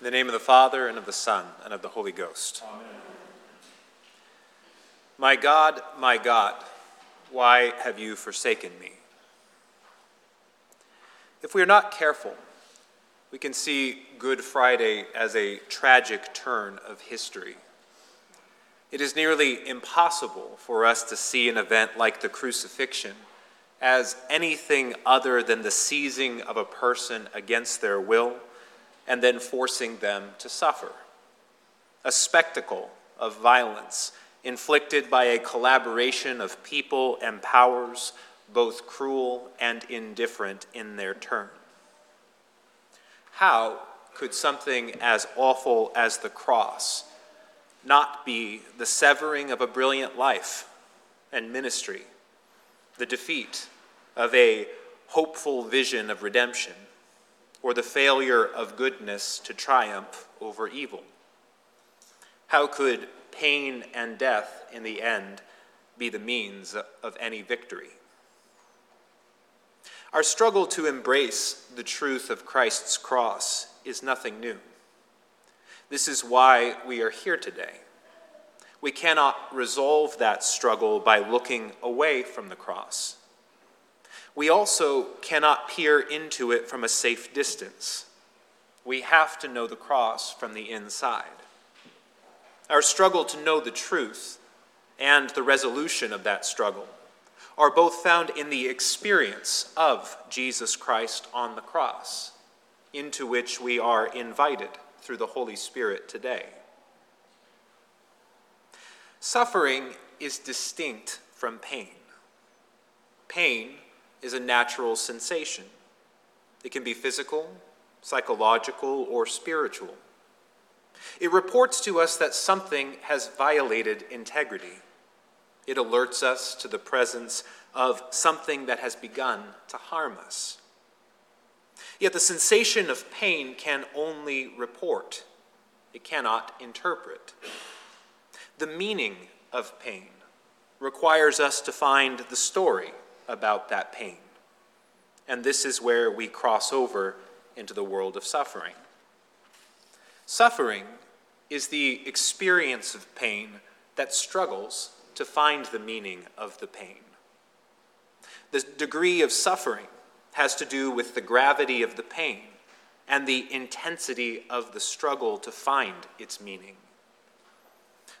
In the name of the Father, and of the Son, and of the Holy Ghost. Amen. My God, my God, why have you forsaken me? If we are not careful, we can see Good Friday as a tragic turn of history. It is nearly impossible for us to see an event like the crucifixion as anything other than the seizing of a person against their will and then forcing them to suffer. A spectacle of violence inflicted by a collaboration of people and powers, both cruel and indifferent in their turn. How could something as awful as the cross not be the severing of a brilliant life and ministry, the defeat of a hopeful vision of redemption? Or the failure of goodness to triumph over evil? How could pain and death in the end be the means of any victory? Our struggle to embrace the truth of Christ's cross is nothing new. This is why we are here today. We cannot resolve that struggle by looking away from the cross we also cannot peer into it from a safe distance. We have to know the cross from the inside. Our struggle to know the truth and the resolution of that struggle are both found in the experience of Jesus Christ on the cross, into which we are invited through the Holy Spirit today. Suffering is distinct from pain. Pain is a natural sensation. It can be physical, psychological, or spiritual. It reports to us that something has violated integrity. It alerts us to the presence of something that has begun to harm us. Yet the sensation of pain can only report, it cannot interpret. The meaning of pain requires us to find the story about that pain. And this is where we cross over into the world of suffering. Suffering is the experience of pain that struggles to find the meaning of the pain. The degree of suffering has to do with the gravity of the pain and the intensity of the struggle to find its meaning.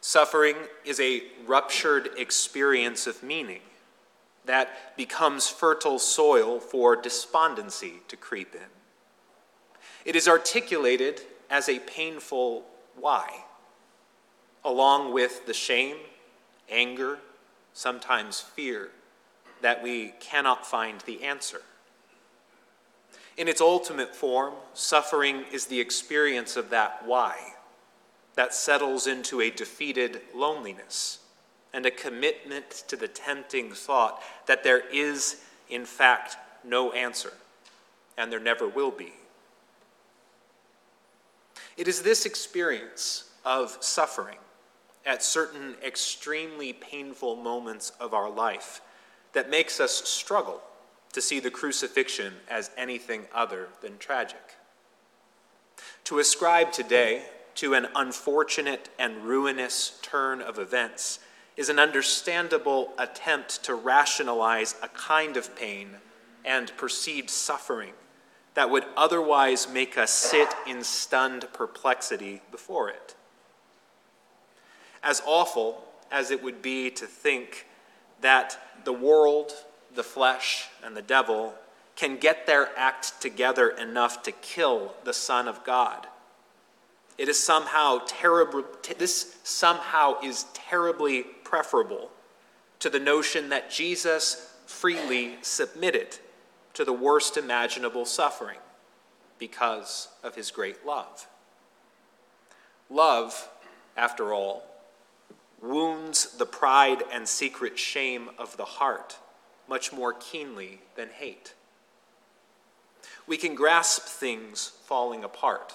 Suffering is a ruptured experience of meaning that becomes fertile soil for despondency to creep in. It is articulated as a painful why, along with the shame, anger, sometimes fear that we cannot find the answer. In its ultimate form, suffering is the experience of that why that settles into a defeated loneliness and a commitment to the tempting thought that there is, in fact, no answer, and there never will be. It is this experience of suffering at certain extremely painful moments of our life that makes us struggle to see the crucifixion as anything other than tragic. To ascribe today to an unfortunate and ruinous turn of events is an understandable attempt to rationalize a kind of pain and perceived suffering that would otherwise make us sit in stunned perplexity before it. As awful as it would be to think that the world, the flesh, and the devil can get their act together enough to kill the Son of God it is somehow terrible, this somehow is terribly preferable to the notion that Jesus freely submitted to the worst imaginable suffering because of his great love. Love, after all, wounds the pride and secret shame of the heart much more keenly than hate. We can grasp things falling apart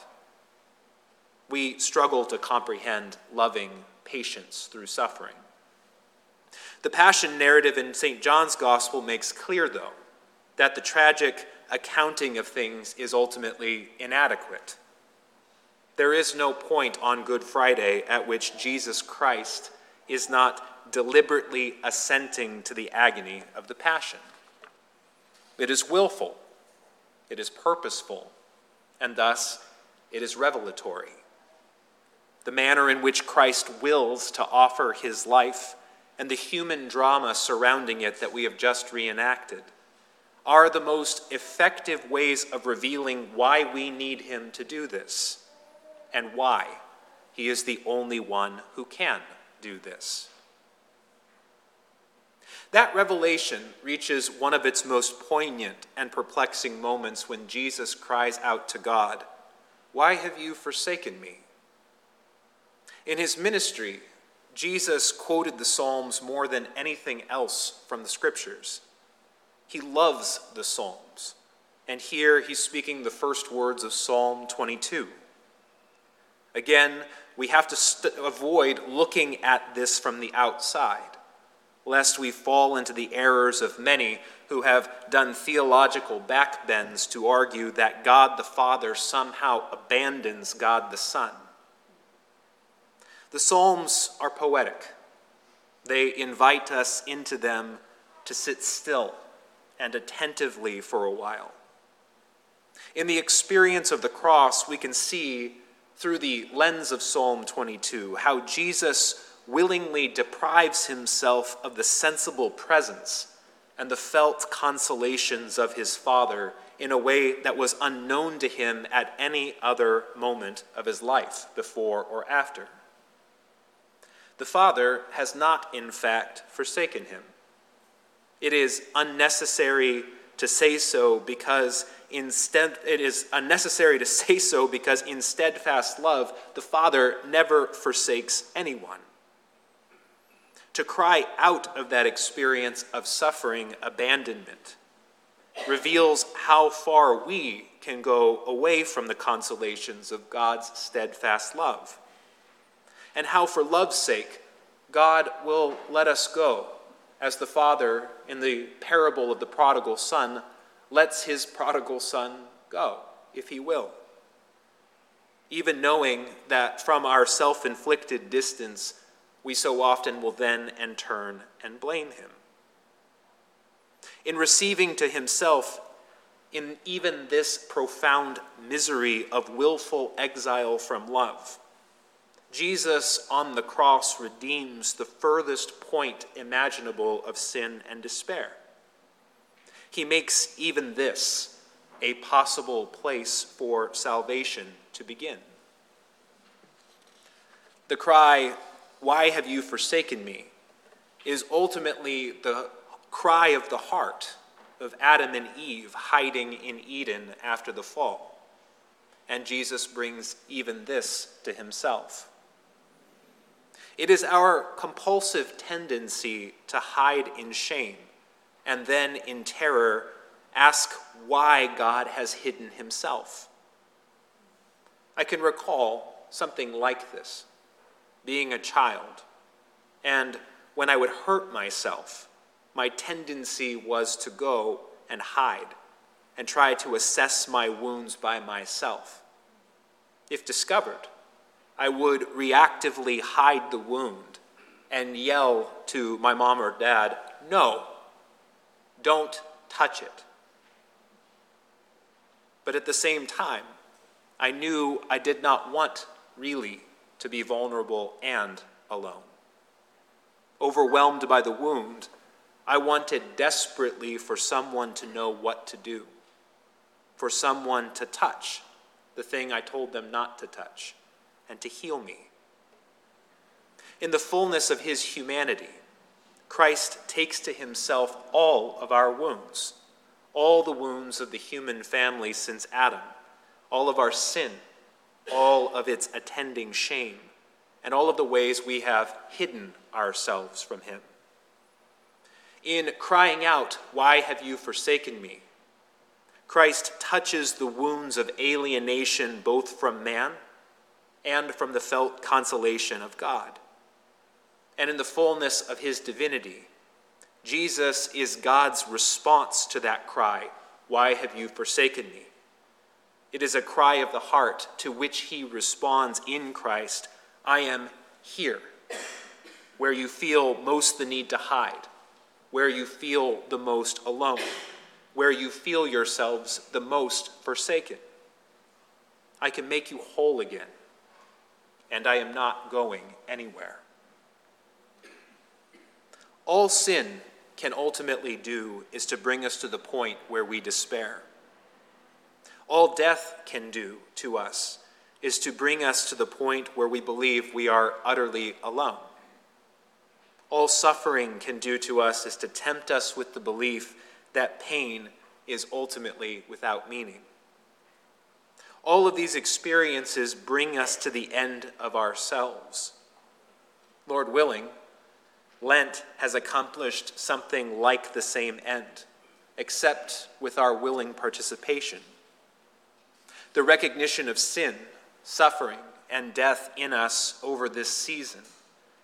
we struggle to comprehend loving patience through suffering. The Passion narrative in St. John's Gospel makes clear, though, that the tragic accounting of things is ultimately inadequate. There is no point on Good Friday at which Jesus Christ is not deliberately assenting to the agony of the Passion. It is willful, it is purposeful, and thus it is revelatory. The manner in which Christ wills to offer his life and the human drama surrounding it that we have just reenacted are the most effective ways of revealing why we need him to do this and why he is the only one who can do this. That revelation reaches one of its most poignant and perplexing moments when Jesus cries out to God, Why have you forsaken me? In his ministry, Jesus quoted the Psalms more than anything else from the Scriptures. He loves the Psalms, and here he's speaking the first words of Psalm 22. Again, we have to st- avoid looking at this from the outside lest we fall into the errors of many who have done theological backbends to argue that God the Father somehow abandons God the Son. The Psalms are poetic. They invite us into them to sit still and attentively for a while. In the experience of the cross, we can see through the lens of Psalm 22 how Jesus willingly deprives himself of the sensible presence and the felt consolations of his Father in a way that was unknown to him at any other moment of his life, before or after. The Father has not, in fact, forsaken him. It is unnecessary to say so because instead it is unnecessary to say so because in steadfast love the Father never forsakes anyone to cry out of that experience of suffering abandonment reveals how far we can go away from the consolations of God's steadfast love, and how, for love's sake, God will let us go, as the Father in the parable of the prodigal son lets his prodigal son go, if he will. Even knowing that from our self inflicted distance, we so often will then and turn and blame him. In receiving to himself, in even this profound misery of willful exile from love, Jesus on the cross redeems the furthest point imaginable of sin and despair. He makes even this a possible place for salvation to begin. The cry, why have you forsaken me? is ultimately the cry of the heart of Adam and Eve hiding in Eden after the fall. And Jesus brings even this to himself. It is our compulsive tendency to hide in shame and then in terror ask why God has hidden himself. I can recall something like this being a child. And when I would hurt myself, my tendency was to go and hide and try to assess my wounds by myself. If discovered, I would reactively hide the wound and yell to my mom or dad, No, don't touch it. But at the same time, I knew I did not want really to be vulnerable and alone. Overwhelmed by the wound, I wanted desperately for someone to know what to do, for someone to touch the thing I told them not to touch, and to heal me. In the fullness of his humanity, Christ takes to himself all of our wounds, all the wounds of the human family since Adam, all of our sin all of its attending shame, and all of the ways we have hidden ourselves from Him. In crying out, Why have you forsaken me? Christ touches the wounds of alienation both from man and from the felt consolation of God. And in the fullness of his divinity, Jesus is God's response to that cry, Why have you forsaken me? It is a cry of the heart to which he responds in Christ I am here, where you feel most the need to hide, where you feel the most alone, where you feel yourselves the most forsaken. I can make you whole again, and I am not going anywhere. All sin can ultimately do is to bring us to the point where we despair. All death can do to us is to bring us to the point where we believe we are utterly alone. All suffering can do to us is to tempt us with the belief that pain is ultimately without meaning. All of these experiences bring us to the end of ourselves. Lord willing, Lent has accomplished something like the same end, except with our willing participation. The recognition of sin, suffering, and death in us over this season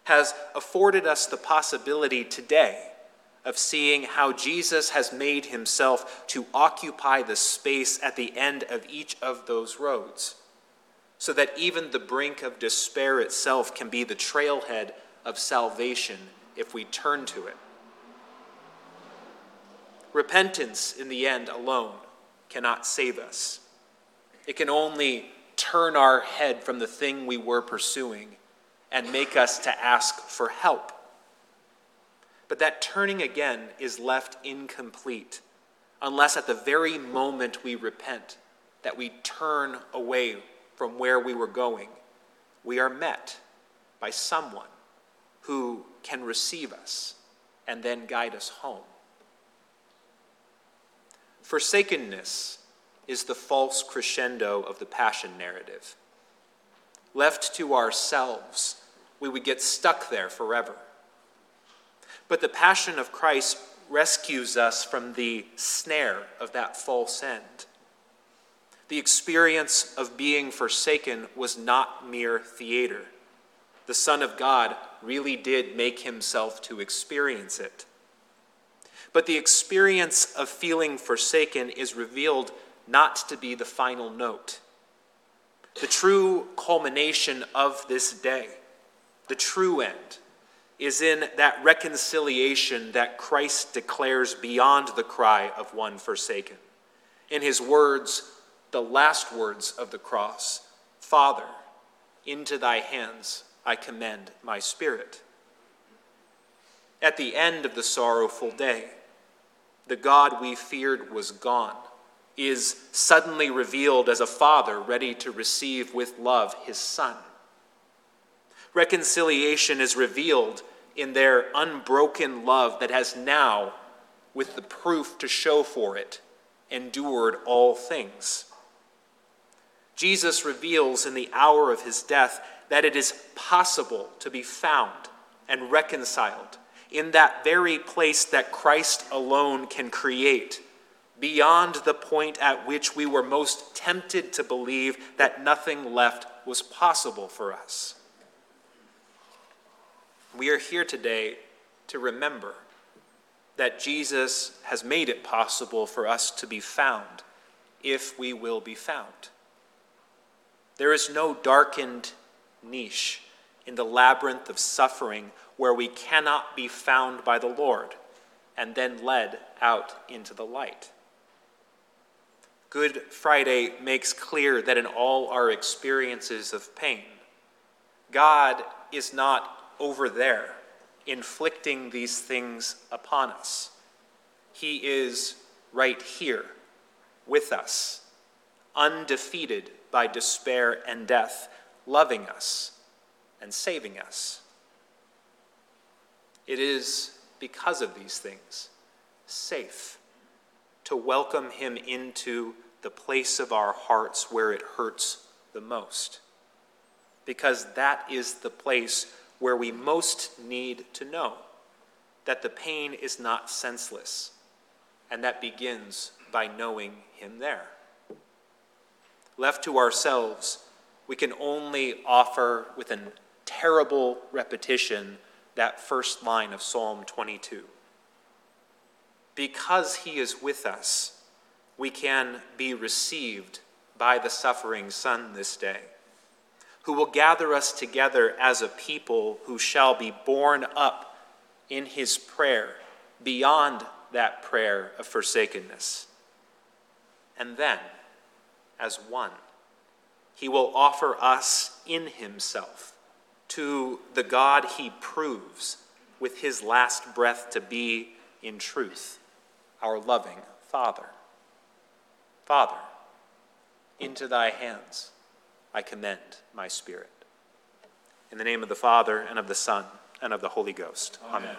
has afforded us the possibility today of seeing how Jesus has made himself to occupy the space at the end of each of those roads, so that even the brink of despair itself can be the trailhead of salvation if we turn to it. Repentance, in the end, alone cannot save us. It can only turn our head from the thing we were pursuing and make us to ask for help. But that turning again is left incomplete unless at the very moment we repent, that we turn away from where we were going, we are met by someone who can receive us and then guide us home. Forsakenness is the false crescendo of the passion narrative. Left to ourselves, we would get stuck there forever. But the passion of Christ rescues us from the snare of that false end. The experience of being forsaken was not mere theater. The Son of God really did make himself to experience it. But the experience of feeling forsaken is revealed not to be the final note. The true culmination of this day, the true end, is in that reconciliation that Christ declares beyond the cry of one forsaken. In his words, the last words of the cross Father, into thy hands I commend my spirit. At the end of the sorrowful day, the God we feared was gone, is suddenly revealed as a father ready to receive with love his son. Reconciliation is revealed in their unbroken love that has now, with the proof to show for it, endured all things. Jesus reveals in the hour of his death that it is possible to be found and reconciled in that very place that Christ alone can create, beyond the point at which we were most tempted to believe that nothing left was possible for us. We are here today to remember that Jesus has made it possible for us to be found if we will be found. There is no darkened niche in the labyrinth of suffering where we cannot be found by the Lord and then led out into the light. Good Friday makes clear that in all our experiences of pain, God is not over there inflicting these things upon us. He is right here with us, undefeated by despair and death loving us and saving us. It is because of these things safe to welcome him into the place of our hearts where it hurts the most. Because that is the place where we most need to know that the pain is not senseless, and that begins by knowing him there. Left to ourselves, we can only offer with a terrible repetition that first line of Psalm 22. Because he is with us, we can be received by the suffering Son this day, who will gather us together as a people who shall be borne up in his prayer beyond that prayer of forsakenness. And then, as one, he will offer us in himself to the God he proves with his last breath to be, in truth, our loving Father. Father, into thy hands I commend my spirit. In the name of the Father, and of the Son, and of the Holy Ghost. Amen. Amen.